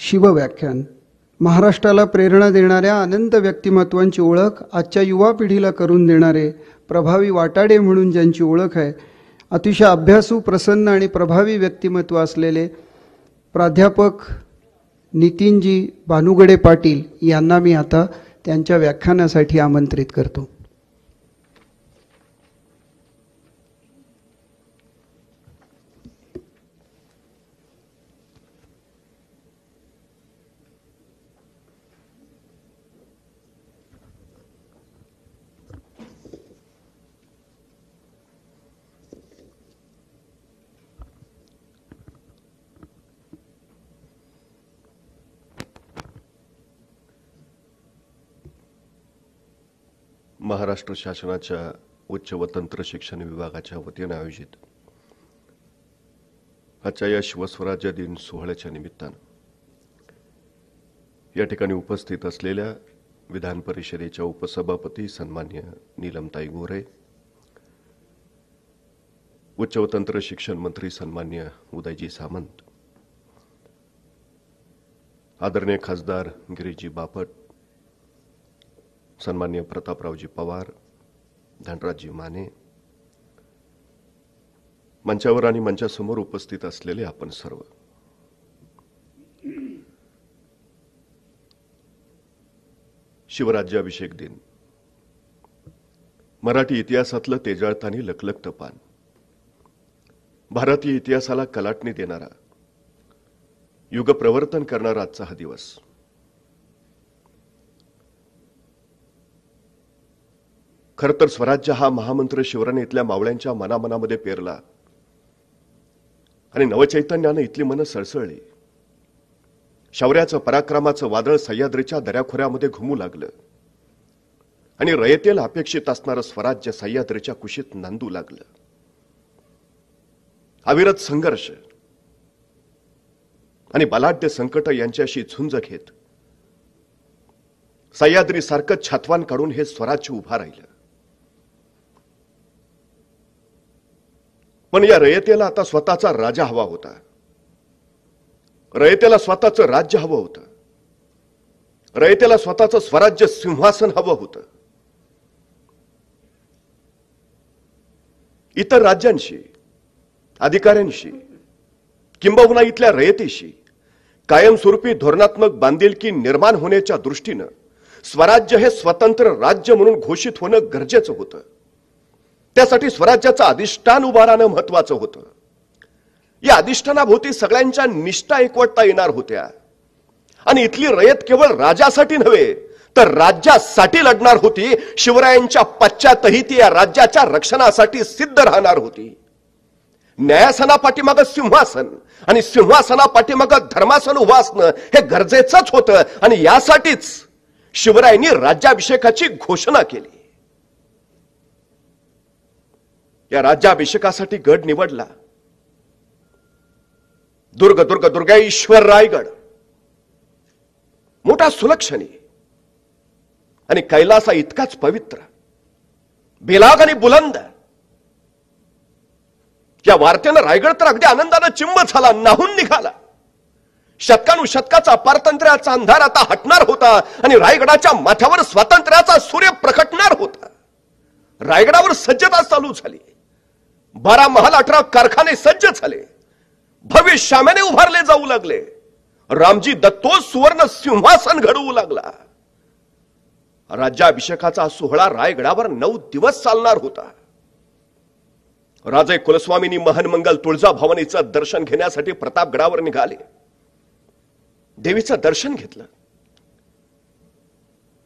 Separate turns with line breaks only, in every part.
शिवव्याख्यान. महाराष्ट्राला प्रेरणा देणाऱ्या अनंत व्यक्तिमत्वांची ओळख आजच्या युवा पिढीला करून देणारे प्रभावी वाटाडे म्हणून ज्यांची ओळख आहे अतिशय अभ्यासू प्रसन्न आणि प्रभावी व्यक्तिमत्व असलेले प्राध्यापक नितीनजी भानुगडे पाटील यांना मी आता त्यांच्या व्याख्यानासाठी आमंत्रित करतो.
महाराष्ट्र शासनाच्या उच्च व तंत्र शिक्षण विभागाच्या वतीने आयोजित आजच्या या शिवस्वराज्य दिन सोहळ्याच्या निमित्तानं या ठिकाणी उपस्थित असलेल्या विधान परिषदेच्या उपसभापती सन्मान्य नीलमताई गोरे उच्च व तंत्र शिक्षण मंत्री सन्मान्य उदयजी सामंत आदरणीय खासदार गिरीजी बापट सन्मान्य प्रतापरावजी पवार धनराजजी माने मंचावर आणि मंचासमोर उपस्थित असलेले आपण सर्व. शिवराज्याभिषेक दिन. मराठी इतिहासातलं तेजाळतानी लखलखतं पान भारतीय इतिहासाला कलाटणी देणारा युगप्रवर्तन करणारा आजचा हा दिवस. खर तर स्वराज्य हा महामंत्र शिवराने इथल्या मावळ्यांच्या मनामनामध्ये पेरला. आणि नवचैतन्यानं इथली मनं सळसळली. शौर्याचं पराक्रमाचं वादळ सह्याद्रीच्या दऱ्याखोऱ्यामध्ये घुमू लागलं. आणि रयतेला अपेक्षित असणारं स्वराज्य सह्याद्रीच्या कुशीत नांदू लागलं. अविरत संघर्ष आणि बलाढ्य संकट यांच्याशी झुंज घेत सह्याद्री सारखं छातवान काढून हे स्वराज्य उभा राहिलं. पण या रयतेला आता स्वतःचा राजा हवा होता. रयतेला स्वतःचं राज्य हवं होतं. रयतेला स्वतःचं स्वराज्य सिंहासन हवं होतं. इतर राज्यांशी अधिकाऱ्यांशी किंबहुना इथल्या रयतेशी कायमस्वरूपी धोरणात्मक बांधिलकी निर्माण होण्याच्या दृष्टीनं स्वराज्य हे स्वतंत्र राज्य म्हणून घोषित होणं गरजेचं होतं. त्यासाठी स्वराज्याचं अधिष्ठान उभारणं महत्वाचं होतं. या अधिष्ठानाभोवती सगळ्यांच्या निष्ठा एकवटता येणार होत्या. आणि इथली रयत केवळ राजासाठी नव्हे तर राज्यासाठी लढणार होती शिवरायांच्या पश्चातही ती या राज्याच्या रक्षणासाठी सिद्ध राहणार होती. न्यायासना पाठीमागं सिंहासन आणि सिंहासना पाठीमागं धर्मासन उभं असणं हे गरजेचंच होतं आणि यासाठीच शिवरायांनी राज्याभिषेकाची घोषणा केली. या राज्याभिषेकासाठी गड निवडला. दुर्ग दुर्ग दुर्गेश्वर रायगड. मोठा सुलक्षणी. आणि कैलासा इतकाच पवित्र. बेलाग आणि बुलंद. या वार्त्यानं रायगड तर अगदी आनंदानं चिंब झाला नाहून निघाला. शतकानुशतकाचा पारतंत्र्याचा अंधार आता हटणार होता आणि रायगडाच्या माथ्यावर स्वातंत्र्याचा सूर्य प्रकटणार होता. रायगडावर सज्जता चालू झाली. बारा महाल अठरा कारखाने सज्ज झाले. भव्य शाम्याने उभारले जाऊ लागले. रामजी दत्तो सुवर्ण सिंहासन घडवू लागला. राज्याभिषेकाचा सोहळा रायगडावर नऊ दिवस चालणार होता. राजे कुलस्वामींनी महनमंगल तुळजाभवानीचं दर्शन घेण्यासाठी प्रतापगडावर निघाले. देवीचं दर्शन घेतलं.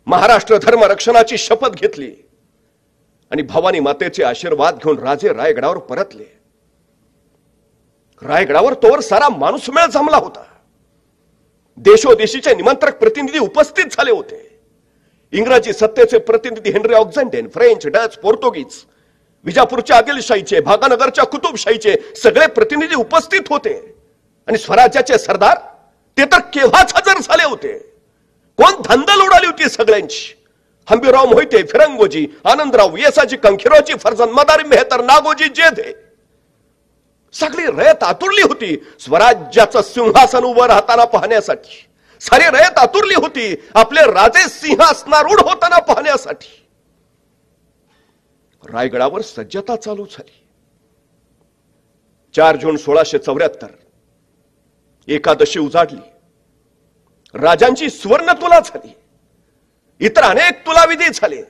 महाराष्ट्र धर्म रक्षणाची शपथ घेतली. आणि भवानी मातेचे आशीर्वाद घेऊन राजे रायगडावर परतले. रायगडावर तोवर सारा माणूस मेळ जमला होता. देशोदेशीचे निमंत्रक प्रतिनिधी उपस्थित झाले होते. इंग्रजी सत्तेचे प्रतिनिधी Henry Oxenden French Dutch Portuguese विजापूरच्या आदिलशाहीचे भागानगरच्या कुतुबशाहीचे सगळे प्रतिनिधी उपस्थित होते. आणि स्वराज्याचे सरदार ते तर केव्हाच हजर झाले होते. कोण धंदल उडाली होती सगळ्यांची? हंबीराव मोहिते फिरंगोजी आनंदराव येसाजी कंखिरोजी फरजन मदारी मेहतर नागोजी जेधे. सगळी रयत आतुरली होती स्वराज्याचं सिंहासन उभं राहताना पाहण्यासाठी. सारी रयत आतुरली होती आपले राजे सिंहासनारूढ होताना पाहण्यासाठी. रायगडावर सज्जता चालू झाली. चार जून सोळाशे चौऱ्याहत्तर. एकादशी उजाडली. राजांची सुवर्ण तुला झाली. इतर अनेक तुला विधी झाले.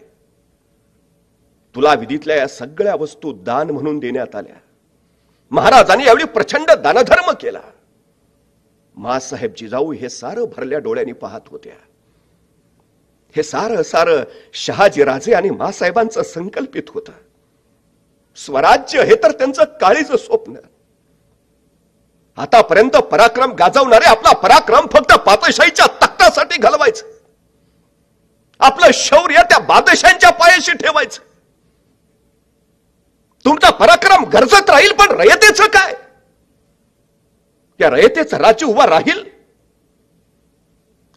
तुलाविधीतल्या या सगळ्या वस्तू दान म्हणून देण्यात आल्या. महाराजांनी यावेळी प्रचंड दानधर्म केला. मासाहेब जिजाऊ हे सारं भरल्या डोळ्यांनी पाहत होत्या. हे सारं सारं शहाजी राजे आणि मासाहेबांचं संकल्पित होत. स्वराज्य हे तर त्यांचं काळीच स्वप्न. आतापर्यंत पराक्रम गाजवणारे आपला पराक्रम फक्त पातशाहीच्या तख्तासाठी घालवायचं. आपलं शौर्य त्या बादशांच्या पायाशी ठेवायचं. तुमचा पराक्रम गरजत राहील पण रयतेच काय? या रयतेचा राज्य उभा राहील?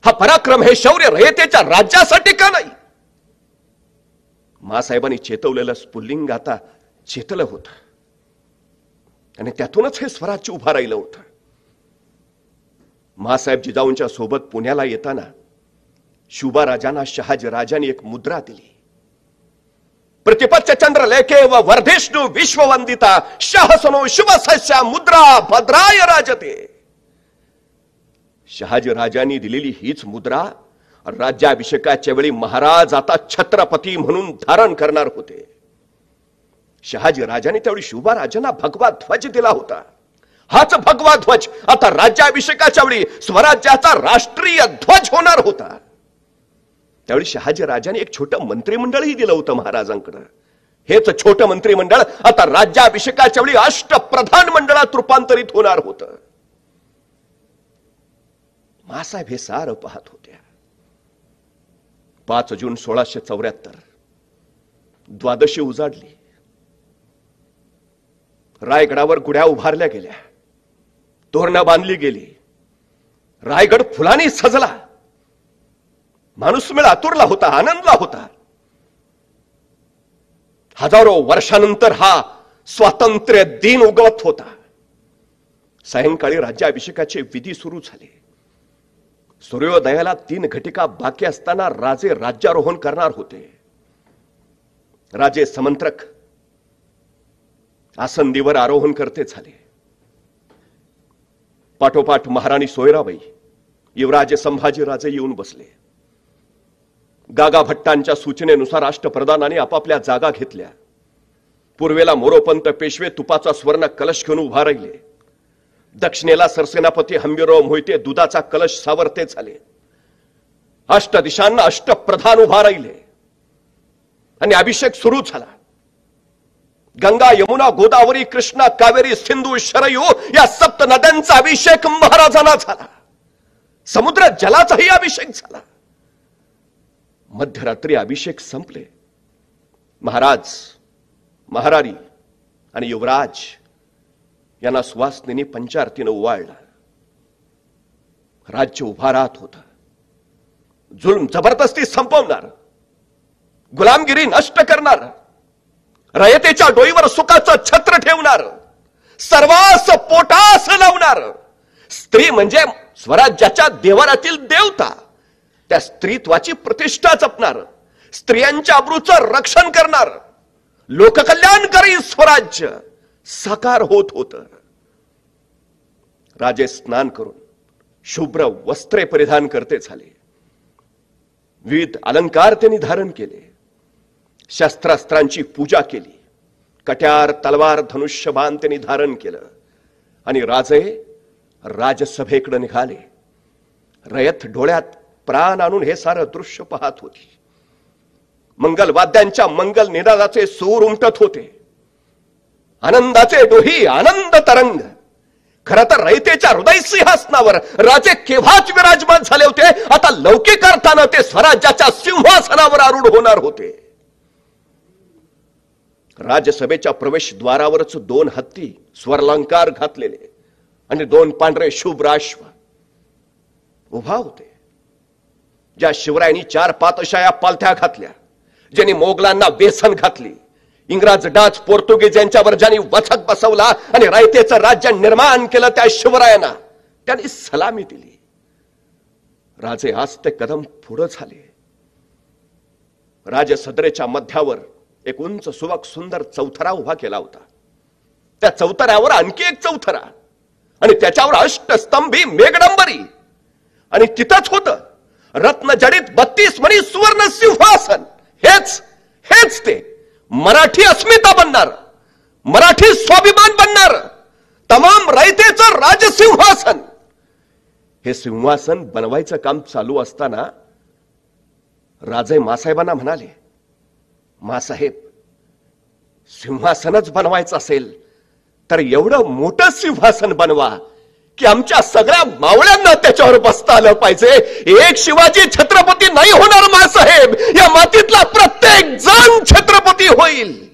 हा पराक्रम हे शौर्य रयतेच्या राज्यासाठी का नाही? मासाहेबांनी चेतवलेलं स्फुल्लिंग आता चेतलं होत. आणि त्यातूनच हे स्वराज्य उभा राहिलं होतं. मासाहेब जिजाऊंच्या सोबत पुण्याला येताना शुभाराजांना शहाजी राजांनी एक मुद्रा दिली. प्रतिपत्य चंद्र लेखे व वर्धिष्णू विश्ववंदिता शहसनो शुभ सस्या मुद्रा भद्राय राजते. शहाजी राजांनी दिलेली हीच मुद्रा राज्याभिषेकाच्या वेळी महाराज आता छत्रपती म्हणून धारण करणार होते. शहाजी राजाने त्यावेळी शुभा राजांना भगवा ध्वज दिला होता. हाच भगवा ध्वज आता राज्याभिषेकाच्या वेळी स्वराज्याचा राष्ट्रीय ध्वज होणार होता. त्यावेळी शहाजी राजाने एक छोटं मंत्रिमंडळही दिलं होतं महाराजांकडं. हेच छोटं मंत्रिमंडळ आता राज्याभिषेकाच्या वेळी अष्टप्रधान मंडळात रूपांतरित होणार होतं. मासाहेब हे सारं पाहत होत्या पाच जून सोळाशे चौऱ्याहत्तर. द्वादशी उजाडली. रायगडावर गुड्या उभारल्या गेल्या. तोरणा बांधली गेली. रायगड फुलाने सजला. माणूस मेळ आतुरला होता आनंदला होता. हजारो वर्षानंतर हा स्वातंत्र्य दिन उगवत होता. सायंकाळी राज्याभिषेकाचे विधी सुरू झाले. सूर्योदयाला तीन घटिका बाकी असताना राजे राज्यारोहण करणार होते. राजे समंत्रक आसंदीवर आरोहण करते झाले. पाठोपाठ महाराणी सोयराबाई युवराजे संभाजीराजे येऊन बसले. गागा भट्टांच्या सूचनेनुसार राष्ट्रप्रधानांनी आपापल्या जागा घेतल्या. पूर्वेला मोरोपंत पेशवे तुपाचा स्वर्ण कलश घेऊन उभा राहिले. दक्षिणेला सरसेनापती हंबीरराव मोहिते दुधाचा कलश सावरते झाले. अष्ट दिशांना अष्टप्रधान उभा राहिले. आणि अभिषेक सुरू झाला. गंगा यमुना गोदावरी कृष्णा कावेरी सिंधू शरयू या सप्त नद्यांचा अभिषेक महाराजांना झाला. समुद्र जलाचाही अभिषेक झाला. मध्यरात्री अभिषेक संपले. महाराज महाराणी आणि युवराज यांना सुवासनेने पंचारतीनं ओवाळलं राज्य उभा राहत होत. जुलम जबरदस्ती संपवणार. गुलामगिरी नष्ट करणार. रयतेच्या डोईवर सुखाचं छत्र ठेवणार. सर्वास पोटास लावणार. स्त्री म्हणजे स्वराज्याच्या देवारातील देवता. त्या स्त्रीत्वाची प्रतिष्ठा जपणार स्त्रियांच्या अब्रूचं रक्षण करणार लोककल्याणकारी स्वराज्य साकार होत होत. राजे स्नान करून शुभ्र वस्त्रे परिधान करते झाले. विविध अलंकार त्यांनी धारण केले. शस्त्रास्त्रांची पूजा केली. कट्यार तलवार धनुष्यबाण त्यांनी धारण केलं. आणि राजे राजसभेकडे निघाले. रयत डोळ्यात प्राण आणून हे सारं दृश्य पाहत होती. मंगल वाद्यांच्या मंगल निनादाचे सूर उमटत होते. आनंदाचे डोही आनंद तरंग. खर तर रयतेच्या हृदय सिंहासनावर राजे केव्हाच विराजमान झाले होते? आता लौकिक अर्थानं ते स्वराज्याच्या सिंहासनावर आरूढ होणार होते. राज्यसभेच्या प्रवेशद्वारावरच दोन हत्ती स्वरलंकार घातलेले आणि दोन पांढरे शुभ्राश्व उभा होते. ज्या शिवरायांनी चार पातशाया पालथ्या घातल्या ज्यांनी मोगलांना बेसन घातली इंग्रज डाच पोर्तुगीज यांच्यावर ज्यांनी वचक बसवला आणि रायतेचं राज्य निर्माण केलं त्या शिवरायांना त्यांनी सलामी दिली. राजे आज ते कदम पुढं झाले. राजसदरेच्या मध्यावर एक उंच सुबक सुंदर चौथरा उभा केला होता. त्या चौथऱ्यावर आणखी एक चौथरा आणि त्याच्यावर अष्टस्तंभी मेघडंबरी आणि तिथंच होत. रत्नजडित बत्तीस मणी सुवर्ण सिंहासन. हेच हेच ते. मराठी अस्मिता बनणार. मराठी स्वाभिमान बनणार. तमाम रयतेचं राजसिंहासन. हे सिंहासन बनवायचं काम चालू असताना राजे मासाहेबांना म्हणाले मासाहेब सिंहासनच बनवायचं असेल तर एवढं मोठं सिंहासन बनवा. की आमच्या सगळ्या मावळ्यांना त्याच्यावर बसता आलं पाहिजे. एक शिवाजी छत्रपती नाही होणार मासाहेब या मातीतला प्रत्येक जण छत्रपती होईल.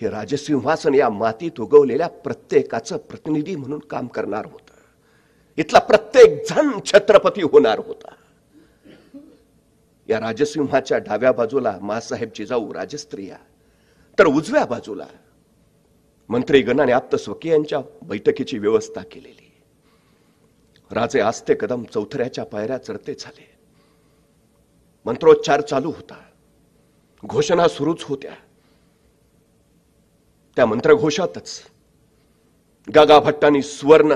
हे राजसिंहासन या मातीत उगवलेल्या प्रत्येकाचं प्रतिनिधी म्हणून काम करणार होत. इथला प्रत्येक जण छत्रपती होणार होता. या राजसिंहाच्या डाव्या बाजूला मासाहेब जिजाऊ राजस्त्रिया. तर उजव्या बाजूला मंत्रीगण आणि आप्त स्वकीयांच्या बैठकीची व्यवस्था केलेली. राजे आस्ते कदम चौथऱ्याच्या पायऱ्या चढते झाले. मंत्रोच्चार चालू होता. घोषणा सुरूच होत्या. त्या मंत्रघोषातच गागा भट्टांनी सुवर्ण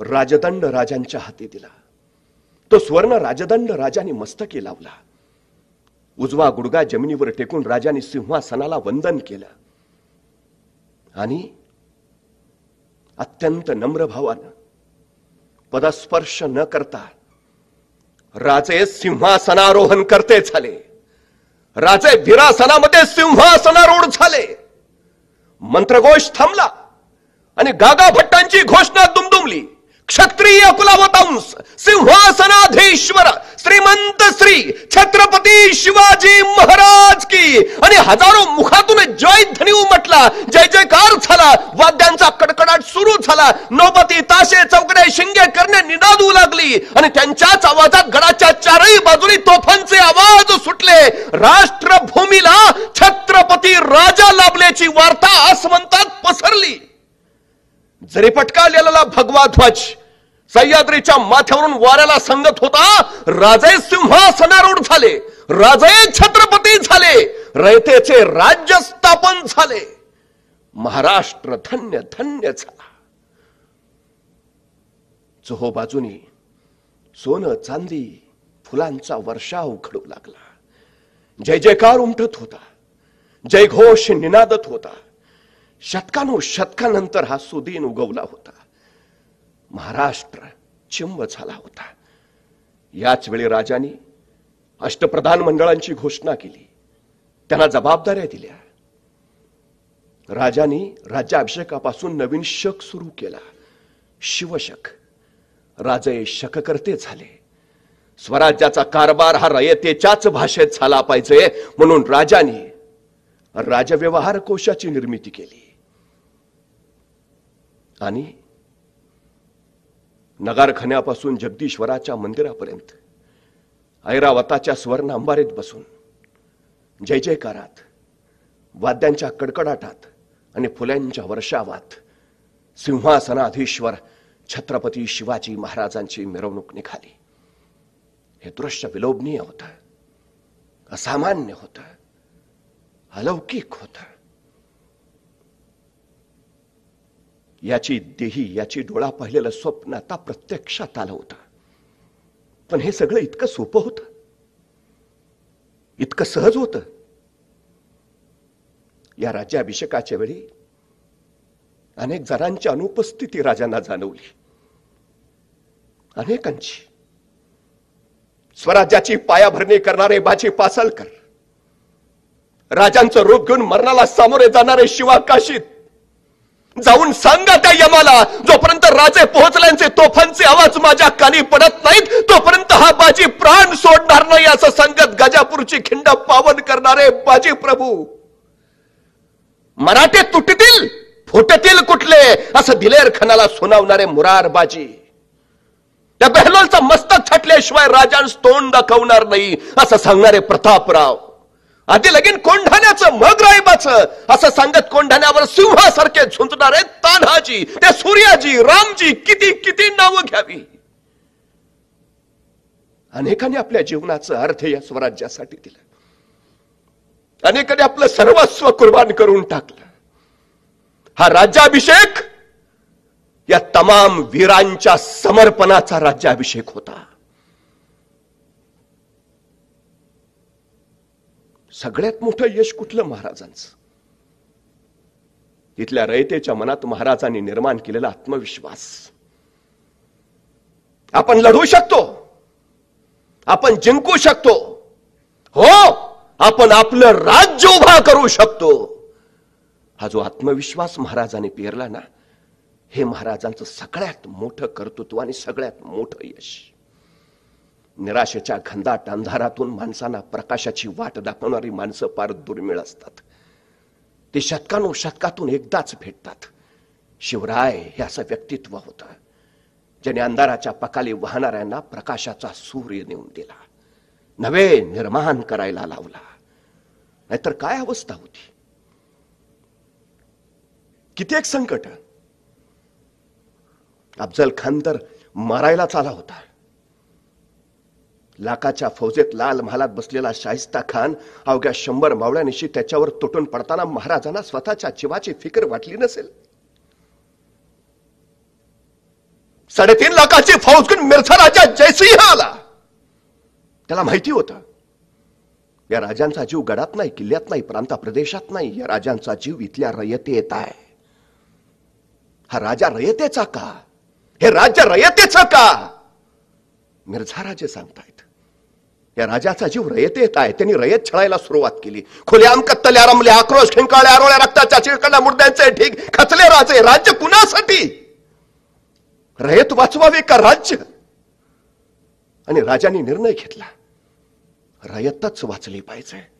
राजदंड राजांच्या हाती दिला. तो स्वर्ण राजदंड राजाने मस्तकी लावला. उजवा गुडगा जमिनीवर टेकून राजाने सिंहासनाला वंदन केलं. आणि अत्यंत नम्र भावानं पदस्पर्श न करता राजे सिंहासनारोहण करते झाले. राजे विरासनामध्ये सिंहासनारूढ झाले. मंत्रघोष थांबला आणि गागा भट्टांची घोषणा दुमदुमली. क्षत्रिय कुलवतंस सिंहासनाधीश्वर श्रीमंत श्री छत्रपती शिवाजी महाराज की. आणि हजारो मुखातून जय ध्वनी उमटला जय जयकार झाला वाद्यांचा कडकडाट सुरू झाला नौबती ताशे चौकडे शिंगे करणे निनादू लागली आणि त्यांच्याच आवाजात गडाच्या चारही बाजूनी तोफांचे आवाज सुटले. राष्ट्रभूमीला छत्रपती राजा लाभल्याची वार्ता आसमंतात पसरली. जरी पटकावलेला भगवा ध्वज सह्याद्रीच्या माथ्यावरून वाऱ्याला सांगत होता राजे सिंहासनारूढ झाले राजे छत्रपती झाले रयतेचे राज्य स्थापन झाले. महाराष्ट्र धन्य धन्य झाला. चोहो बाजूनी सोनं चांदी फुलांचा वर्षाव घडू लागला. जय जयकार उमटत होता. जयघोष निनादत होता. शतकानु शतकानंतर हा सुदीन उगवला होता. महाराष्ट्र चिंब झाला होता. याच वेळी राजाने अष्टप्रधान मंडळांची घोषणा केली. त्यांना जबाबदाऱ्या दिल्या. राजांनी राज्याभिषेकापासून नवीन शक सुरू केला. शिवशक राजे शककर्ते झाले. स्वराज्याचा कारभार हा रयतेच्याच भाषेत झाला पाहिजे म्हणून राजाने राजव्यवहार कोशाची निर्मिती केली. आणि नगारखान्यापासून जगदीश्वराच्या मंदिरापर्यंत ऐरावताच्या स्वर्ण अंबारीत बसून जय जयकारात वाद्यांच्या कडकडाटात आणि फुल्यांच्या वर्षावात सिंहासनाधीश्वर छत्रपती शिवाजी महाराजांची मिरवणूक निघाली. हे दृश्य विलोभनीय होतं असामान्य होतं अलौकिक होतं. याची देही याची डोळा पाहिलेलं स्वप्न आता प्रत्यक्षात आलं होतं. पण हे सगळं इतकं सोपं होतं. इतकं सहज होतं. या राज्याभिषेकाच्या वेळी अनेक जणांची अनुपस्थिती राजांना जाणवली. अनेकांची. स्वराज्याची पायाभरणी करणारे बाजी पासलकर. राजांचं रूप घेऊन मरणाला सामोरे जाणारे शिवाकाशीत जाऊन सांगा त्या यमाला जोपर्यंत राजे पोहोचल्यांचे तोफांचे आवाज माझ्या कानी पडत नाहीत तोपर्यंत हा बाजी प्राण सोडणार नाही असं सांगत गजापूरची खिंड पावन करणारे बाजी प्रभू. मराठे तुटतील फुटतील कुठले असं दिलेर खानाला सुनावणारे मुरार बाजी. त्या बेहलोलचं मस्तक छटल्याशिवाय राजांस तोंड दाखवणार नाही असं सांगणारे प्रतापराव. आधी लगीन कोंढाण्याचं मग रायबाचं. असं सांगत कोंढाण्यावर सिंहासारखे झुंजणारे तान्हाजी त्या सूर्याजी रामजी किती किती नावं घ्यावी? अनेकांनी आपल्या जीवनाचं अर्थ या स्वराज्यासाठी दिलं. अनेकांनी आपलं सर्वस्व कुर्बान करून टाकलं. हा राज्याभिषेक या तमाम वीरांच्या समर्पणाचा राज्याभिषेक होता. सगळ्यात मोठं यश कुठलं महाराजांचं? तिथल्या रयतेच्या मनात महाराजांनी निर्माण केलेला आत्मविश्वास. आपण लढू शकतो. आपण जिंकू शकतो. हो आपण आपलं राज्य उभा करू शकतो. हा जो आत्मविश्वास महाराजांनी पेरला ना हे महाराजांचं सगळ्यात मोठं कर्तृत्व आणि सगळ्यात मोठं यश. निराशेच्या घंदाट अंधारातून माणसांना प्रकाशाची वाट दाखवणारी माणसं फार दुर्मिळ असतात. ते शतकानो शतकातून एकदाच भेटतात. शिवराय हे असं व्यक्तित्व होतं ज्याने अंधाराच्या पकाली वाहणाऱ्यांना प्रकाशाचा सूर्य नेऊन दिला. नवे निर्माण करायला लावला. नाहीतर काय अवस्था होती? किती एक संकट. अफजल खान तर मारायलाच आला होता. लाखाच्या फौजेत लाल महालात बसलेला शाहिस्ता खान अवघ्या शंभर मावळ्यानिशी त्याच्यावर तुटून पडताना महाराजांना स्वतःच्या जीवाची फिकर वाटली नसेल? साडेतीन लाखाची फौज घेऊन मिरझा राजा जयसिंह आला. त्याला माहिती होतं. या राजांचा जीव गडात नाही किल्ल्यात नाही प्रांता प्रदेशात नाही. या राजांचा जीव इथल्या रयतेत आहे. हा राजा रयतेचा का? हे राज्य रयतेचा का? मिर्झा राजे सांगतायत. या राजाचा जीव रयत येत आहे. त्यांनी रयत छळायला सुरुवात केली. खुल्याम कत्तल्या रमल्या आक्रोश खिंकाळ्या आरोळ्या रक्ताच्या चिळकड्या मुर्द्यांचे ठीक खचले राजे. राज्य कुणासाठी? रयत वाचवावे का राज्य? आणि राजांनी निर्णय घेतला. रयतच वाचली पाहिजे.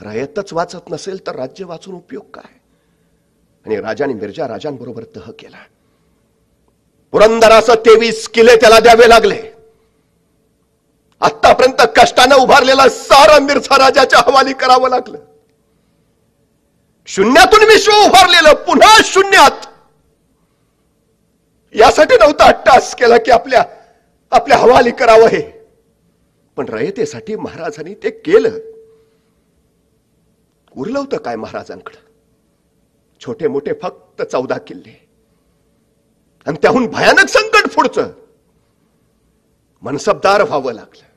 रयतच वाचत नसेल तर राज्य वाचून उपयोग काय? आणि राजाने मिर्जा राजांबरोबर तह केला. पुरंदराचं तेवीस किल्ले त्याला द्यावे लागले. आतापर्यंत कष्टानं उभारलेला सारा मिरचा राजाच्या हवाली करावं लागलं. शून्यातून विश्व उभारलेलं पुन्हा शून्यात. यासाठी नव्हता अट्टास केला की आपल्या आपल्या हवाली करावं हे. पण रयतेसाठी महाराजांनी ते केलं. उरलं होतं काय महाराजांकडं? छोटे मोठे फक्त चौदा किल्ले. आणि त्याहून भयानक संकट पुढचं. मनसबदार व्हावं लागलं.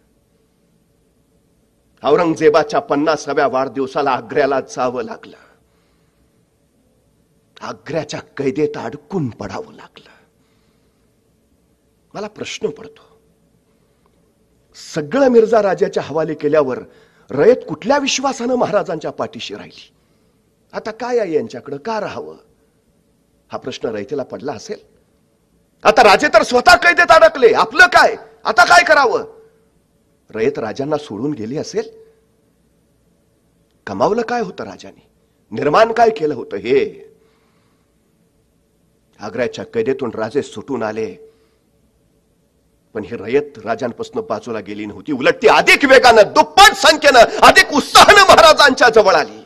औरंगजेबाच्या पन्नासाव्या वाढदिवसाला आग्र्याला जावं लागलं. आग्र्याच्या कैदेत अडकून पडावं लागलं. मला प्रश्न पडतो. सगळं मिर्झा राजाच्या हवाले केल्यावर रयत कुठल्या विश्वासानं महाराजांच्या पाठीशी राहिली? आता काय आहे यांच्याकडं? का राहावं? हा प्रश्न रयतेला पडला असेल? आता राजे तर स्वतः कैदेत अडकले. आपलं काय? आता काय करावं? रयत राजांना सोडून गेली असेल? कमावलं काय होतं राजाने? निर्माण काय केलं होतं हे? आग्र्याच्या कैदेतून राजे सुटून आले. पण ही रयत राजांपासून बाजूला गेली नव्हती. उलट ती अधिक वेगानं दुप्पट संख्येनं अधिक उत्साहानं महाराजांच्या जवळ आली.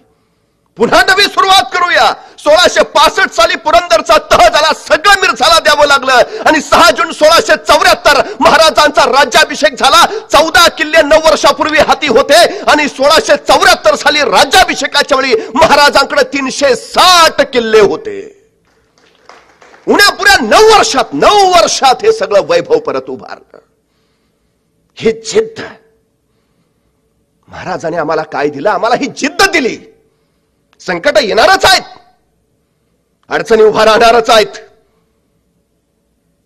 पुन्हा नवी सुरुवात करूया. सोळाशे पासष्ट साली पुरंदरचा तह झाला सगळं मिरझाला द्यावं लागलं. आणि सहा जून सोळाशे चौऱ्याहत्तर महाराजांचा राज्याभिषेक झाला. चौदा किल्ले नऊ वर्षापूर्वी हाती होते आणि सोळाशे चौऱ्याहत्तर साली राज्याभिषेकाच्या वेळी महाराजांकडे तीनशे साठ किल्ले होते. उन्हापुऱ्या नऊ वर्षात नऊ वर्षात हे सगळं वैभव परत उभारलं. ही जिद्द महाराजाने आम्हाला काय दिलं? आम्हाला ही जिद्द दिली. संकट येणारच आहेत. अडचणी उभा राहणारच आहेत.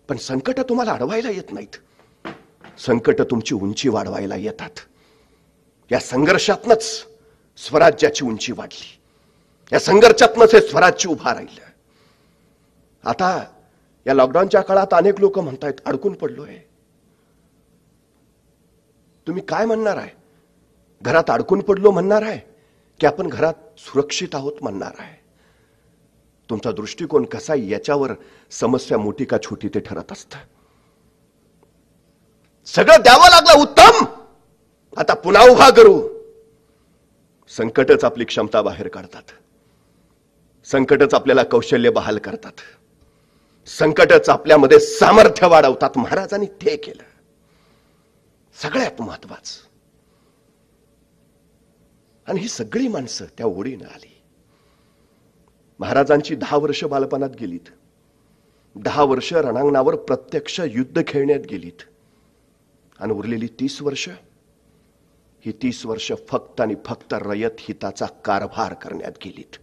पण संकट तुम्हाला अडवायला येत नाहीत. संकट तुमची उंची वाढवायला येतात. या संघर्षातनच स्वराज्याची उंची वाढली. या संघर्षातनच हे स्वराज्य उभा राहिलं. आता या लॉकडाऊनच्या काळात अनेक लोक म्हणतायत अडकून पडलोय. तुम्ही काय म्हणणार आहे? घरात अडकून पडलो म्हणणार आहे की आपण घरात सुरक्षित आहोत म्हणणार आहे. तुमचा दृष्टिकोन कसा याच्यावर समस्या मोठी का छोटी ते ठरत असत. सगळं द्यावं लागलं उत्तम! आता पुन्हा उभा करू. संकटच आपली क्षमता बाहेर काढतात. संकटच आपल्याला कौशल्य बहाल करतात. संकटच आपल्यामध्ये सामर्थ्य वाढवतात. महाराजांनी ते केलं. सगळ्यात महत्वाचं. आणि ही सगळी माणसं त्या ओढीनं आली. महाराजांची दहा वर्ष बालपणात गेलीत. दहा वर्ष रणांगणावर प्रत्यक्ष युद्ध खेळण्यात गेलीत. आणि उरलेली तीस वर्ष ही तीस वर्ष फक्त आणि फक्त रयत हिताचा कारभार करण्यात गेलीत.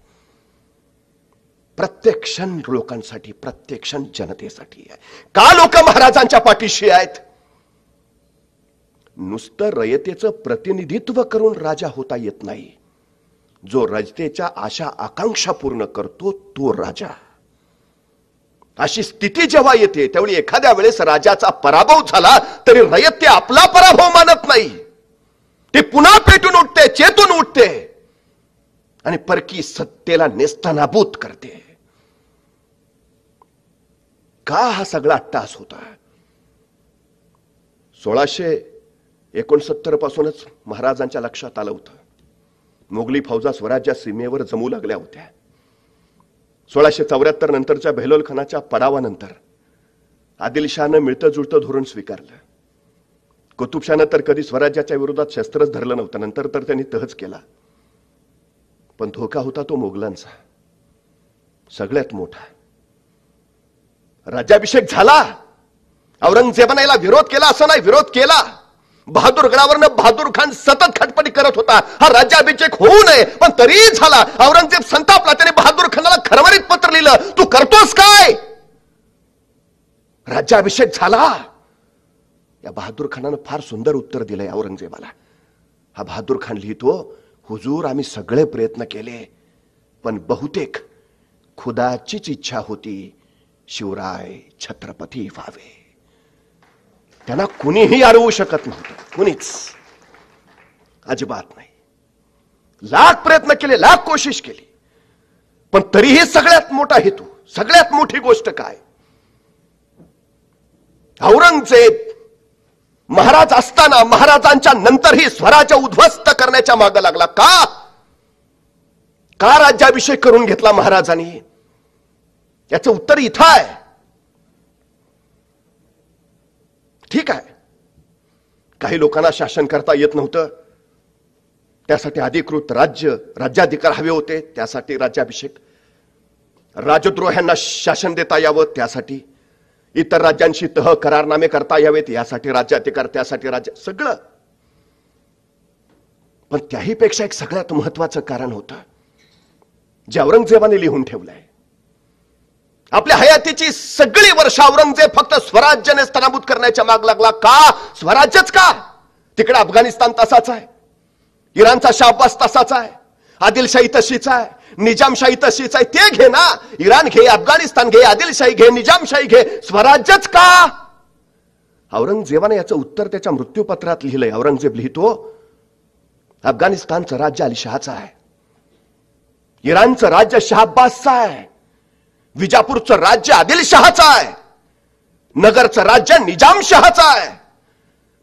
प्रत्येक क्षण लोकांसाठी प्रत्येक क्षण जनतेसाठी आहे. का लोक महाराजांच्या पाठीशी आहेत? नुसतं रयतेचं प्रतिनिधित्व करून राजा होता येत नाही. जो रजतेच्या आशा आकांक्षा पूर्ण करतो तो राजा. अशी स्थिती जेव्हा येते त्यावेळी एखाद्या वेळेस राजाचा पराभव झाला तरी रयत ते आपला पराभव मानत नाही. ते पुन्हा पेटून उठते चेतून उठते. आणि परकी सत्तेला नेस्तनाभूत करते. का हा सगळा अट्टास होता? सोळाशे एकोणसत्तर पासूनच महाराजांच्या लक्षात आलं होतं. मोगली फौजा स्वराज्या सीमेवर जमू लागल्या होत्या. सोळाशे चौऱ्याहत्तर नंतरच्या बेहलोलखानाच्या पडावानंतर आदिलशहानं मिळतं जुळतं धोरण स्वीकारलं. कुतुबशानं तर कधी स्वराज्याच्या विरोधात शस्त्रच धरलं नव्हतं. नंतर तर त्यांनी तहच केला. पण धोका होता तो मोगलांचा. सगळ्यात मोठा. राज्याभिषेक झाला. औरंगजेबाने याला विरोध केला असं नाही. विरोध केला. बहादूरगडावरनं बहादूर खान सतत खटपटी करत होता. हा राज्याभिषेक होऊ नये पण तरीही झाला. औरंगजेब संतापला त्याने बहादूर खानाला खरमरीत पत्र लिहिलं. तू करतोस काय? राज्याभिषेक झाला. या बहादूर खानानं फार सुंदर उत्तर दिलंय औरंगजेबाला. हा बहादूर खान लिहितो हुजूर आम्ही सगळे प्रयत्न केले पण बहुतेक खुदाचीच इच्छा होती शिवराय छत्रपती व्हावे. त्यांना कुणीही अडवू शकत नव्हतं. कुणीच. अजिबात नाही. लाख प्रयत्न केले लाख कोशिश केली. पण तरीही सगळ्यात मोठा हेतू सगळ्यात मोठी गोष्ट काय? औरंगजेब महाराज असताना महाराजांच्या नंतरही स्वराज्य उद्ध्वस्त करण्याच्या माग लागला. का? का राज्याभिषेक करून घेतला महाराजांनी? याचं उत्तर इथं आहे. ठीक आहे. काही लोकांना शासन करता येत नव्हतं. त्यासाठी अधिकृत राज्य राज्याधिकार हवे होते त्यासाठी राज्याभिषेक. राजद्रोह्यांना शासन देता यावं त्यासाठी. इतर राज्यांशी तह करारनामे करता यावेत यासाठी राज्याधिकार त्यासाठी राज्य सगळं. पण त्याही पेक्षा एक सगळ्यात महत्वाचं कारण होतं. जे औरंगजेबाने लिहून ठेवलंय. आपल्या हयातीची सगळी वर्ष औरंगजेब फक्त स्वराज्याने स्तनाभूत करण्याच्या माग लागला का? स्वराज्यच का? तिकडे अफगाणिस्तान तसाच आहे. इराणचा शाहबाज तसाच आहे. आदिलशाही तशीच आहे. निजामशाही तशीच आहे. ते घे ना. इराण घे अफगाणिस्तान घे आदिलशाही घे निजामशाही घे. स्वराज्यच का? औरंगजेबाने याचं उत्तर त्याच्या मृत्यूपत्रात लिहिलंय. औरंगजेब लिहितो अफगाणिस्तानचं राज्य अलिशहाचं आहे. इराणचं राज्य शहाबाजचं आहे. विजापूरचं राज्य आदिलशहाचं आहे. नगरचं राज्य निजामशहाचं आहे.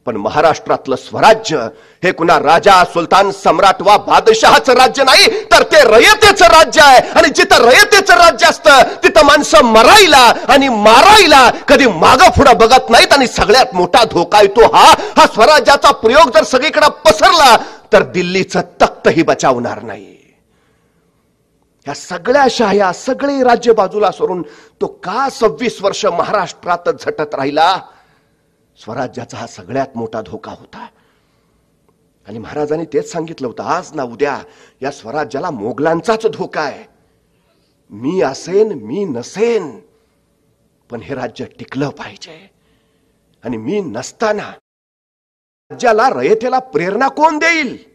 पण महाराष्ट्रातलं स्वराज्य हे कुणा राजा सुलतान सम्राट वा बादशहाचं राज्य नाही तर ते रयतेचं राज्य आहे. आणि जिथं रयतेचं राज्य असतं तिथं माणसं मरायला आणि मारायला कधी माग पुढं बघत नाहीत आणि सगळ्यात मोठा धोका येतो हा. हा स्वराज्याचा प्रयोग जर सगळीकडे पसरला तर दिल्लीचं तख्तही बचावणार नाही. या सगळ्या शाह्या सगळे राज्य बाजूला सोडून तो का सव्वीस वर्ष महाराष्ट्रात झटत राहिला? स्वराज्याचा हा सगळ्यात मोठा धोका होता. आणि महाराजांनी तेच सांगितलं होतं आज ना उद्या या स्वराज्याला मोगलांचाच धोका आहे. मी असेन मी नसेन पण हे राज्य टिकलं पाहिजे. आणि मी नसताना राज्याला रयतेला प्रेरणा कोण देईल?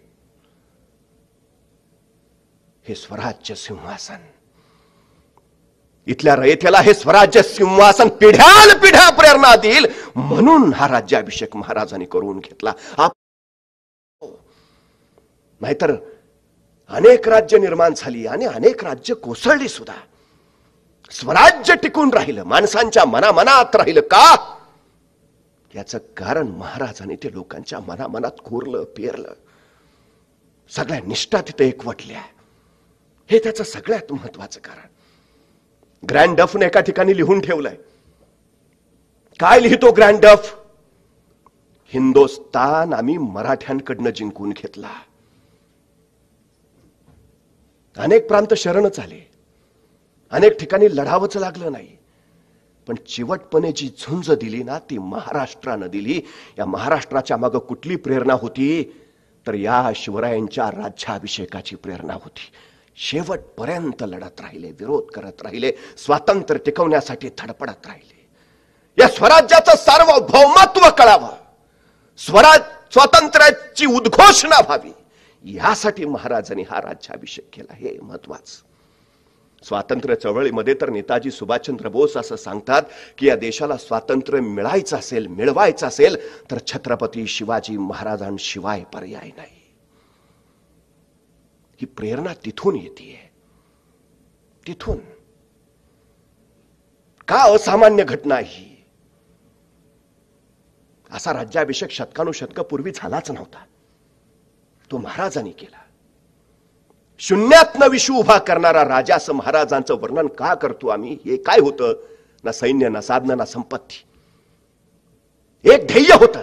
हे स्वराज्य सिंहासन. इथल्या रयतेला हे स्वराज्य सिंहासन पिढ्यान पिढ्या प्रेरणा देईल म्हणून हा राज्याभिषेक महाराजांनी करून घेतला. नाहीतर अनेक राज्य निर्माण झाली आणि अनेक राज्य कोसळली सुद्धा. स्वराज्य टिकून राहिलं माणसांच्या मनामनात राहिलं का? याचं कारण महाराजांनी ते लोकांच्या मनामनात कोरलं पेरलं. सगळ्या निष्ठा तिथे एकवटल्या. हे त्याचं सगळ्यात महत्वाचं कारण. ग्रँड डफने एका ठिकाणी लिहून ठेवलंय. काय लिहितो ग्रँड डफ हिंदुस्तान आम्ही मराठ्यांकडनं जिंकून घेतला. अनेक प्रांत शरणच आले. अनेक ठिकाणी लढावंच लागलं नाही. पण चिवटपणे जी झुंज दिली ना ती महाराष्ट्रानं दिली. या महाराष्ट्राच्या मागं कुठली प्रेरणा होती? तर या शिवरायांच्या राज्याभिषेकाची प्रेरणा होती. शेवटपर्यंत लढत राहिले विरोध करत राहिले स्वातंत्र्य टिकवण्यासाठी धडपडत राहिले. या स्वराज्याचं सार्वभौमत्व कळावं. स्वराज स्वातंत्र्याची उद्घोषणा व्हावी. यासाठी महाराजांनी हा राज्याभिषेक केला. हे महत्वाचं. स्वातंत्र्य चळवळीमध्ये तर नेताजी सुभाषचंद्र बोस असं सांगतात की या देशाला स्वातंत्र्य मिळायचं असेल मिळवायचं असेल तर छत्रपती शिवाजी महाराजांशिवाय पर्याय नाही. ही प्रेरणा तिथून येते तिथून. का असामान्य घटना ही? असा राज्याभिषेक शतकानुशतक पूर्वी झालाच नव्हता. तो महाराजांनी केला. शून्यातनं विषू उभा करणारा राजा असं महाराजांचं वर्णन का करतो आम्ही? हे काय होतं? ना सैन्य ना साधन ना संपत्ती. एक ध्येय होत.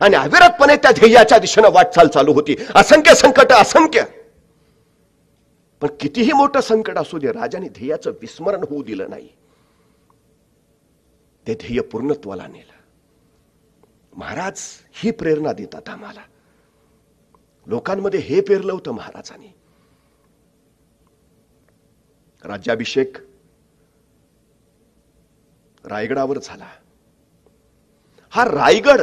आणि अविरतपणे त्या ध्येयाच्या दिशेनं वाटचाल चालू होती. असंख्य संकट असंख्य. पण कितीही मोठं संकट असू दे राजाने ध्येयाचं विस्मरण होऊ दिलं नाही. ते ध्येय पूर्णत्वाला नेलं. महाराज ही प्रेरणा देतात आम्हाला. लोकांमध्ये हे पेरलं होतं महाराजांनी. राज्याभिषेक रायगडावर झाला. हा रायगड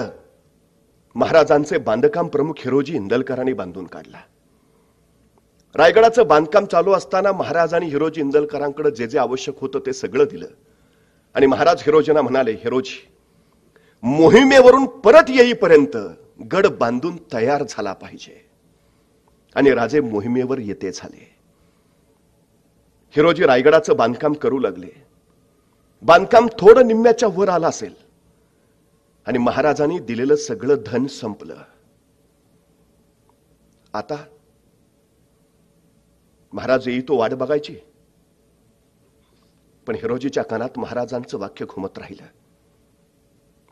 महाराजांचे बांधकाम प्रमुख हिरोजी इंदलकरांनी बांधून काढला. रायगडाचं बांधकाम चालू असताना महाराजांनी हिरोजी इंदलकरांकडे जे जे आवश्यक होतं ते सगळं दिलं. आणि महाराज हिरोजींना म्हणाले हिरोजी मोहिमेवरून परत येईपर्यंत गड बांधून तयार झाला पाहिजे. आणि राजे मोहिमेवर येते झाले. हिरोजी रायगडाचं बांधकाम करू लागले. बांधकाम थोडं निम्म्याच्या वर आलं असेल. आणि महाराजांनी दिलेलं सगळं धन संपलं. आता महाराज येई तो वाट बघायची. पण हिरोजीच्या कानात महाराजांचं वाक्य घुमत राहिलं.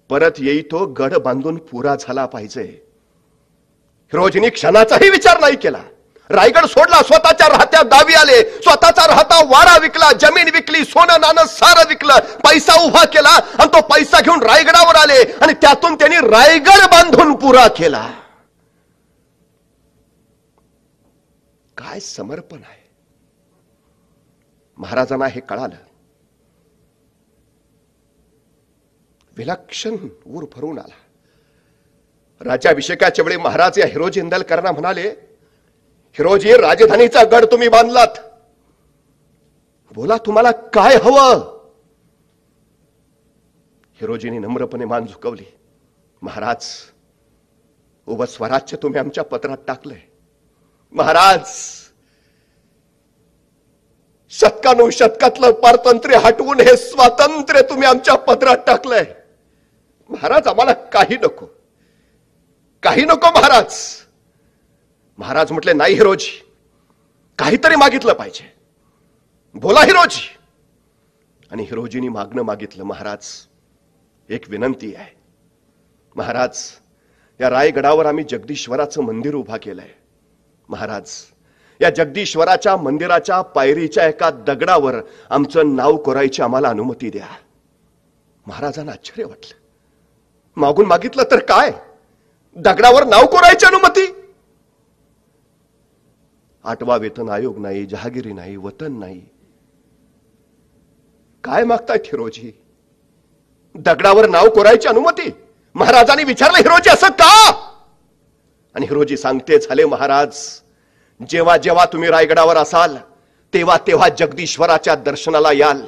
परत येई तो गड बांधून पुरा झाला पाहिजे. हिरोजीने क्षणाचाही विचार नाही केला. रायगड सोडला स्वतःच्या राहत्या दावी आले. स्वतःचा राहता वाडा विकला जमीन विकली सोनं नाणं सारं विकलं. पैसा उभा केला आणि तो पैसा घेऊन रायगडावर आले आणि त्यातून त्यांनी रायगड बांधून पुरा केला. काय समर्पण आहे? महाराजांना हे कळालं. विलक्षण ऊर भरून आला. राज्याभिषेकाच्या वेळी महाराज या हिरोजी इंदलकरांना म्हणाले हिरोजी राजधानीचा गड तुम्ही बांधलात. बोला तुम्हाला काय हवं? हिरोजीने नम्रपणे मान झुकवली. महाराज उभं स्वराज्य तुम्ही आमच्या पत्रात टाकलंय. महाराज शतकानुशतकातलं पारतंत्र्य हटवून हे स्वातंत्र्य तुम्ही आमच्या पत्रात टाकलंय. महाराज आम्हाला काही नको. काही नको महाराज. महाराज म्हटले नाही हिरोजी काहीतरी मागितलं पाहिजे. बोला हिरोजी. आणि हिरोजीनी मागणं मागितलं महाराज एक विनंती आहे. महाराज या रायगडावर आम्ही जगदीश्वराचं मंदिर उभा केलंय. महाराज. या जगदीश्वराच्या मंदिराच्या पायरीच्या एका दगडावर आमचं नाव कोरायची आम्हाला अनुमती द्या. महाराजांना आश्चर्य वाटलं. मागून मागितलं तर काय? दगडावर नाव कोरायची अनुमती? आठवा वेतन आयोग नाही जहागिरी नाही वतन नाही. काय मागताय हिरोजी दगडावर नाव कोरायची अनुमती? महाराजांनी विचारलं हिरोजी असं का? आणि हिरोजी सांगते झाले महाराज जेव्हा जेव्हा तुम्ही रायगडावर असाल तेव्हा तेव्हा जगदीश्वराच्या दर्शनाला याल.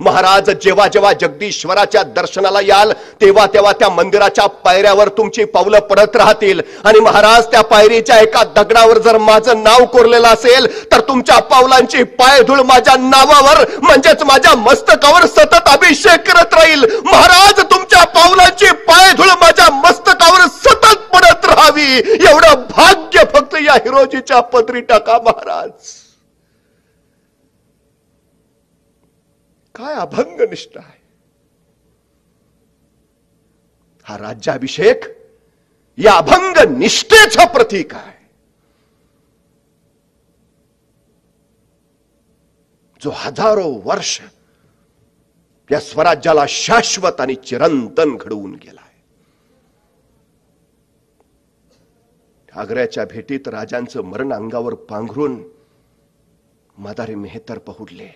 महाराज जेव्हा जेव्हा जगदीश्वराच्या दर्शनाला याल तेव्हा तेव्हा त्या मंदिराच्या पायऱ्यावर तुमची पावलं पडत राहतील. आणि महाराज त्या पायरीच्या एका दगडावर जर माझं नाव कोरलेलं असेल तर तुमच्या पावलांची पायधूळ माझ्या नावावर म्हणजेच माझ्या मस्तकावर सतत अभिषेक करत राहील. महाराज तुमच्या पावलांची पायधूळ माझ्या मस्तकावर सतत पडत व्हावी एवढं भाग्य फक्त या हिरोजीच्या पदरी टाका महाराज. काय अभंग निष्ठा आहे. हा राज्याभिषेक या अभंग निष्ठेचं प्रतीक आहे. जो हजारो वर्ष या स्वराज्याला शाश्वत आणि चिरंतन घडवून गेला आग्र्याच्या भेटीत राजांचं मरण अंगावर पांघरून मदारी मेहतर पहुडले.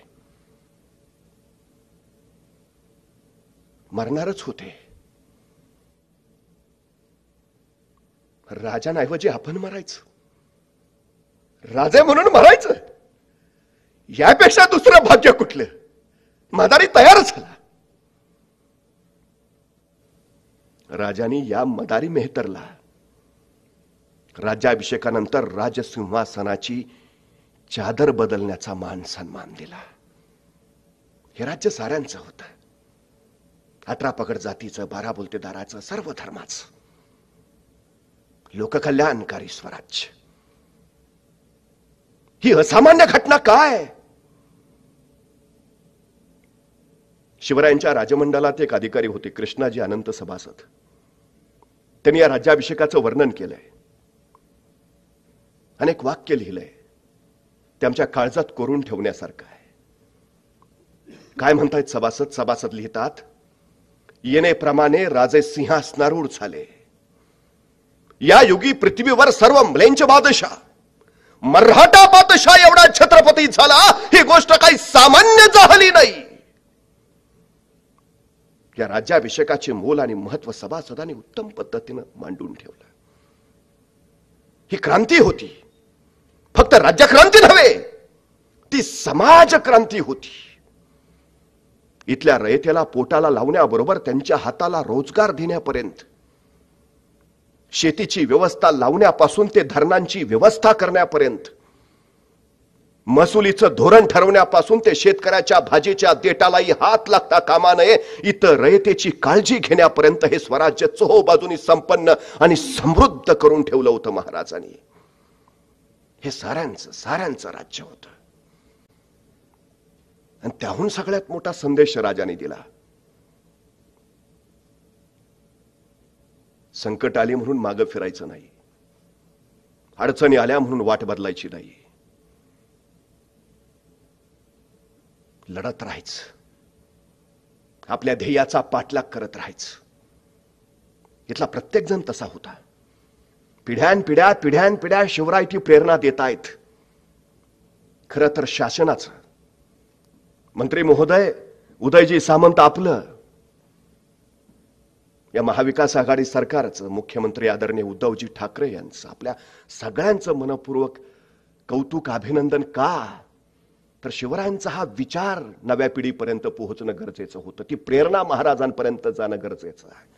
मरणारच होते. राजांऐवजी आपण मरायचं. राजे म्हणून मरायचं. यापेक्षा दुसरं भाग्य कुठलं? मदारी तयार झाला. राजाने या मदारी मेहतरला राज्याभिषेकानंतर राजसिंहासनाची चादर बदलण्याचा मान सन्मान दिला. हे राज्य साऱ्यांचं होतं. अठरा पकड जातीचं बारा बोलतेदाराचं सर्व धर्माचं लोककल्याणकारी स्वराज्य. ही असामान्य घटना काय? शिवरायांच्या राजमंडलात एक अधिकारी होते कृष्णाजी अनंत सभासद. त्यांनी या राज्याभिषेकाचं वर्णन केलंय. अनेक वाक्य लिहिलंय. ते आमच्या काळजात कोरून ठेवण्यासारखं आहे. काय म्हणतायत सभासद? सभासद लिहितात येणेप्रमाणे राजे सिंहासनारूढ झाले. या युगी पृथ्वीवर सर्व म्लेंच बादशाह मराठा बादशाह एवढा छत्रपती झाला ही गोष्ट काही सामान्य झाली नाही. या राज्याभिषेकाचे मोल आणि महत्त्व सभासदांनी उत्तम पद्धतीनं मांडून ठेवलं. ही क्रांती होती. फक्त राज्यक्रांती नव्हे ती समाज क्रांती होती. इथल्या रयतेला पोटाला लावण्याबरोबर त्यांच्या हाताला रोजगार देण्यापर्यंत शेतीची व्यवस्था लावण्यापासून ते धरणांची व्यवस्था करण्यापर्यंत महसुलीचं धोरण ठरवण्यापासून ते शेतकऱ्याच्या भाजीच्या देटालाही हात लागता कामा नये इतर रयतेची काळजी घेण्यापर्यंत हे स्वराज्य चोहो बाजूनी संपन्न आणि समृद्ध करून ठेवलं होतं महाराजांनी. हे साऱ्यांचं साऱ्यांचं राज्य होतं. आणि त्याहून सगळ्यात मोठा संदेश राजाने दिला. संकट आली म्हणून मागं फिरायचं नाही. अडचणी आल्या म्हणून वाट बदलायची नाही. लढत राहायचं. आपल्या ध्येयाचा पाठलाग करत राहायचं. इथला प्रत्येक जण तसा होता. पिढ्यान पिढ्या पिढ्यान पिढ्या शिवरायची प्रेरणा देत आहेत खरं तर शासनाचं. मंत्री महोदय उदयजी सामंत आपलं. या महाविकास आघाडी सरकारचं मुख्यमंत्री आदरणीय उद्धवजी ठाकरे यांचं. आपल्या सगळ्यांचं मनपूर्वक कौतुक अभिनंदन का? तर शिवरायांचा हा विचार नव्या पिढीपर्यंत पोहोचणं गरजेचं होतं. ती प्रेरणा महाराजांपर्यंत जाणं गरजेचं आहे.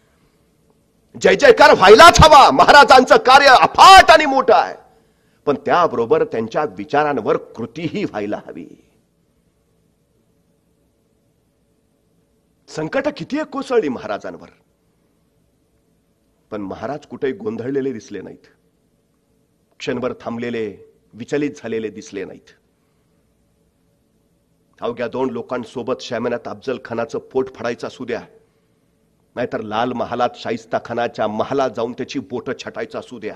जय जयकार व्हायलाच हवा. महाराजांचं कार्य अफाट आणि मोठं आहे. पण त्याबरोबर त्यांच्या विचारांवर कृतीही व्हायला हवी. संकट किती कोसळली महाराजांवर. पण महाराज कुठे गोंधळलेले दिसले नाहीत. क्षणभर थांबलेले विचलित झालेले दिसले नाहीत. अवघ्या दोन लोकांसोबत श्यामनाथ अफजल खानाचं पोट फडायचं असू द्या. नाहीतर लाल महालात शाहिस्ता खानाच्या महालात जाऊन त्याची बोट छटायचं असू द्या.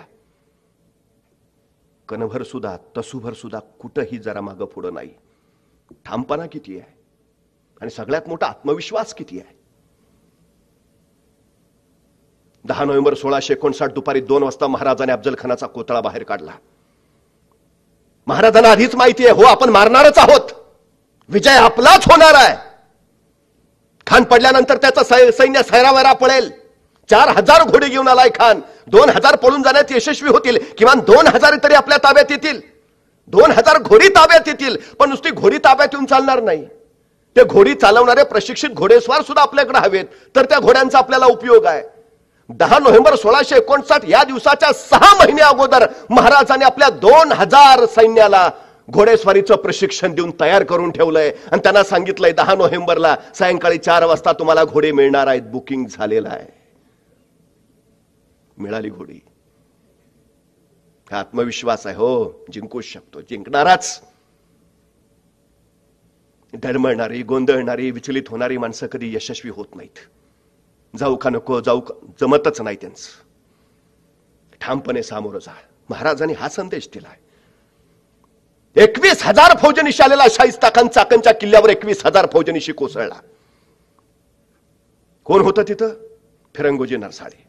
कणभर सुद्धा तसूभर सुद्धा कुठंही जरा मागं पुढं नाही. ठामपणा किती आहे? आणि सगळ्यात मोठा आत्मविश्वास किती आहे? दहा नोव्हेंबर सोळाशे एकोणसाठ दुपारी दोन वाजता महाराजाने अफजल खानाचा कोतळा बाहेर काढला. महाराजांना आधीच माहिती आहे हो आपण मारणारच आहोत. विजय आपलाच होणार आहे. खान पडल्यानंतर त्याचं सै- सैन्य सैरावैरा पळेल चार हजार घोडे घेऊन आलाय खान. दोन हजार पळून जाण्यात यशस्वी होतील. किमान दोन हजार तरी आपल्या ताब्यात येतील. दोन हजार घोडी ताब्यात येतील. पण नुसती घोडी ताब्यात येऊन चालणार नाही. ते घोडी चालवणारे प्रशिक्षित घोडेस्वार सुद्धा आपल्याकडे हवेत. तर त्या घोड्यांचा आपल्याला उपयोग आहे. दहा नोव्हेंबर सोळाशे एकोणसाठ या दिवसाच्या सहा महिने अगोदर महाराजांनी आपल्या दोन हजार सैन्याला घोडेस्वारीचं प्रशिक्षण देऊन तयार करून ठेवलंय. आणि त्यांना सांगितलंय दहा नोव्हेंबरला सायंकाळी चार वाजता तुम्हाला घोडे मिळणार आहेत. बुकिंग झालेलं आहे. मिळाली घोडी. हा आत्मविश्वास आहे. हो जिंकूच शकतो. जिंकणाराच. डळमळणारी गोंधळणारी विचलित होणारी माणसं कधी यशस्वी होत नाहीत. जाऊ का नको जाऊ का जमतच नाही त्यांचं. ठामपणे सामोरं जा. महाराजांनी हा संदेश दिलाय. एकवीस हजार फौजनीशी आलेला शाहिस्ता खान चाकणच्या किल्ल्यावर एकवीस हजार फौजनीशी कोसळला. कोण होतं तिथं? फिरंगोजी नरसाळे.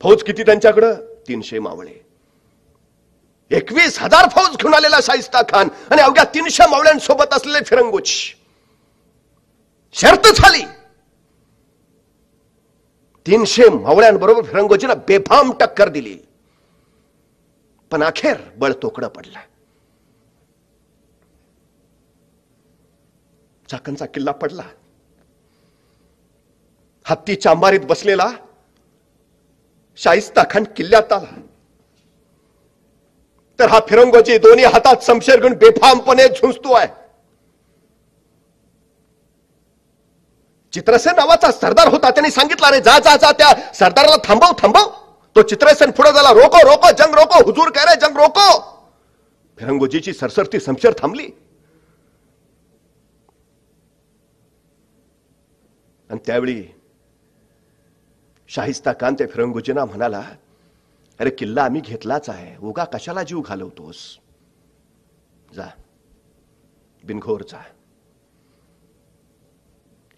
फौज किती त्यांच्याकडं? तीनशे मावळे. एकवीस हजार फौज घेऊन आलेला शाहिस्ता खान आणि अवघ्या तीनशे मावळ्यांसोबत असलेले फिरंगोज. शर्त झाली. तीनशे मावळ्यांबरोबर फिरंगोजीला बेफाम टक्कर दिली. पण अखेर बळ तोकडं पडलं. चाकणचा किल्ला पडला. हत्ती चांबारीत बसलेला शाहिस्ता खान किल्ल्यात आला. तर हा फिरंगोजी दोन्ही हातात समशेर घेऊन बेफामपणे झुंजतो आहे. चित्रसेन नावाचा सरदार होता त्यांनी सांगितलं अरे जा जा जा त्या सरदाराला थांबव थांबव. तो चित्रसेन पुढे झाला रोको रोको जंग रोको हुजूर कह रे जंग रोको. फिरंगोजीची सरसरती समशेर थांबली. आणि त्यावेळी शाहिस्ता खान ते फिरंगोजींना म्हणाला अरे किल्ला आम्ही घेतलाच आहे. उगा कशाला जीव घालवतोस? जा. बिनखोर जा.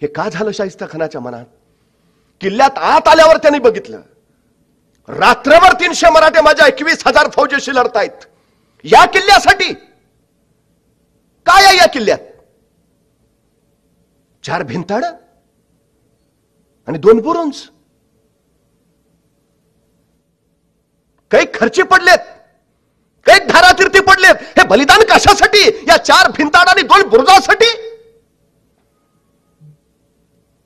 हे का झालं शाहिस्ता खानाच्या मनात? किल्ल्यात आत आल्यावर त्यांनी बघितलं. रात्रभर तीनशे मराठे माझ्या एकवीस हजार फौजेशी लढतायत. या किल्ल्यासाठी? काय आहे या किल्ल्यात? चार भिंताड? आणि दोन बुरुंज. काही खर्चे पडलेत. काही धारातीर्थी पडलेत. हे बलिदान कशासाठी? या चार भिंताड आणि दोन बुरुजासाठी?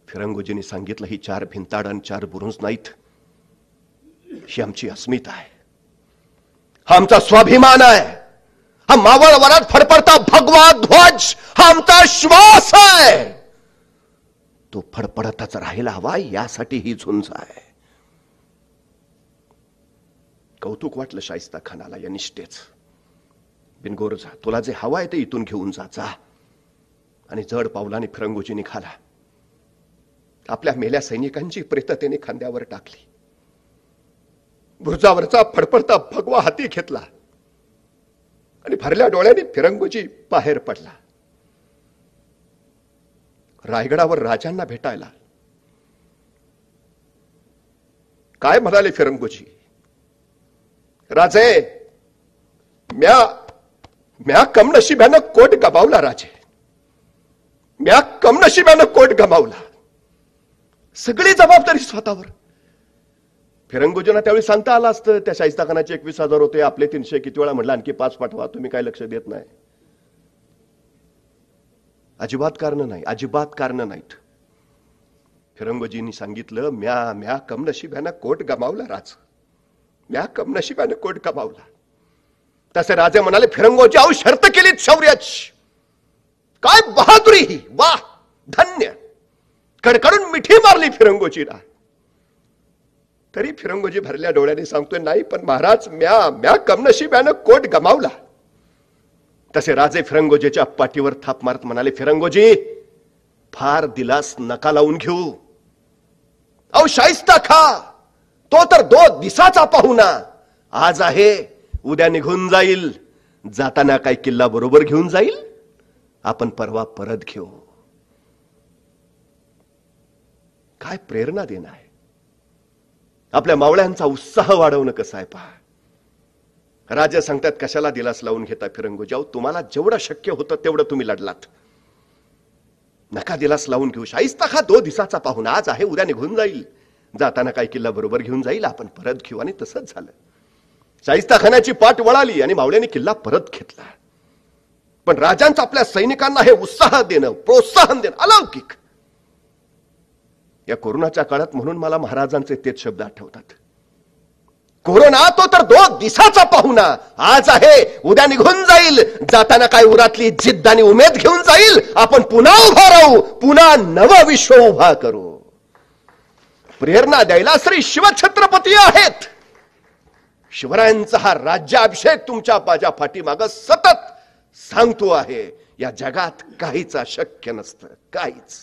फिरंगोजीने सांगितलं ही चार भिंताड आणि चार बुरुंज नाहीत. ही आमची अस्मिता आहे. हा आमचा स्वाभिमान आहे. हा मावळ वरात फडफडता भगवा ध्वज. हा आमचा श्वास आहे. तो फडफडतच राहायला हवा यासाठी ही झुंज आहे. कौतुक वाटलं शाहिस्ता खानाला या निष्ठेच. बिनगोर जा तुला जे हवा आहे ते इथून घेऊन जा जा. आणि जड पावलाने फिरंगोजी निघाला. आपल्या मेल्या सैनिकांची प्रेततेने खांद्यावर टाकली. बुरजावरचा फडफडता भगवा हाती घेतला. आणि भरल्या डोळ्याने फिरंगोजी बाहेर पडला. रायगडावर राजांना भेटायला. काय म्हणाले फिरंगोजी? राजे म्या म्या कमनशिब्यानं कोट गमावला राजे. म्या कमनशिब्यानं कोट गमावला. सगळी जबाबदारी स्वतःवर. फिरंगोजींना त्यावेळी सांगता आला असतं त्या शाहिस्ता खानाचे एकवीस हजार होते आपले तीनशे किती वेळा म्हटलं आणखी पाच पाठवा तुम्ही काय लक्ष देत नाही. अजिबात कारण नाही अजिबात कारण नाहीत. फिरंगोजींनी सांगितलं म्या म्या कमनशिब्यानं कोट गमावला राज. म्या कमनशिब्यानं कोट गमावला. तसे राजे म्हणाले फिरंगोजी आऊ शर्त केली शौर्याची. काय बहादुरी ही. वा धन्य. कडकडून मिठी मारली फिरंगोजीला. तरी फिरंगोजी भरल्या डोळ्याने सांगतोय नाही पण महाराज म्या म्या कमनशिब्यानं कोट गमावला. तसे राजे फिरंगोजीच्या पाठीवर थाप मारत म्हणाले फिरंगोजी फार दिलास नका लावून घेऊ. अहो शाहिस्ता खा. तो तर दो दिसाचा पाहुणा. आज आहे उद्या निघून जाईल. जाताना काय किल्ला बरोबर घेऊन जाईल? आपण परवा परत घेऊ. काय प्रेरणा देणं आहे? आपल्या मावळ्यांचा उत्साह वाढवणं कसं आहे पहा. राजा सांगतात कशाला दिलास लावून घेता फिरंगो तुम्हाला जेवढं शक्य होतं तेवढं तुम्ही लढलात. नका दिलास लावून घेऊ शाहिस्ता हा दो दिसाचा पाहून आज आहे उद्या निघून जाईल. जाताना काही किल्ला बरोबर घेऊन जाईल आपण परत घेऊ. आणि तसंच झालं. शाहिस्ता खानाची पाठ वळाली आणि मावळ्याने किल्ला परत घेतला. पण राजांचं आपल्या सैनिकांना हे उत्साह देणं प्रोत्साहन देणं अलौकिक. या कोरोनाच्या काळात म्हणून मला महाराजांचे तेच शब्द आठवतात. कोरोना तो तर दो दिसाचा पाहुणा. आज आहे उद्या निघून जाईल. जाताना काय उरातली जिद्द आणि उमेद घेऊन जाईल? आपण पुन्हा उभा राहू पुन्हा नव विश्व उभा करू. प्रेरणा द्यायला श्री शिवछत्रपती आहेत. शिवरायांचा हा राज्याभिषेक तुमच्या माझ्या पाठीमाग सतत सांगतो आहे. या जगात काहीच अशक्य नसतं काहीच.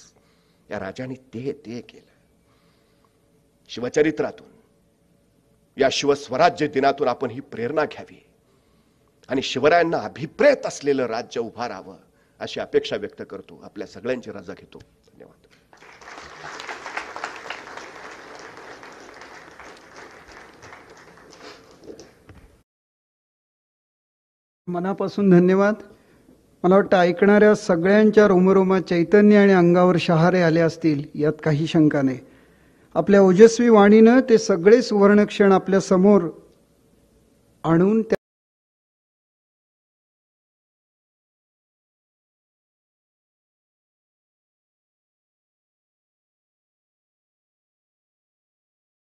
या राजाने ते ते केलं. शिवचरित्रातून या शिवस्वराज्य दिनातून आपण ही प्रेरणा घ्यावी. आणि शिवरायांना अभिप्रेत असलेलं राज्य उभारावं अशी अपेक्षा व्यक्त करतो. आपल्या सगळ्यांची रजा घेतो. धन्यवाद.
मनापासून धन्यवाद. मला वाटतं ऐकणाऱ्या सगळ्यांच्या रोमरोमा चैतन्य आणि अंगावर शहारे आले असतील यात काही शंका नाही. आपल्या ओजस्वी वाणीनं ते सगळे सुवर्णक्षण आपल्यासमोर आणून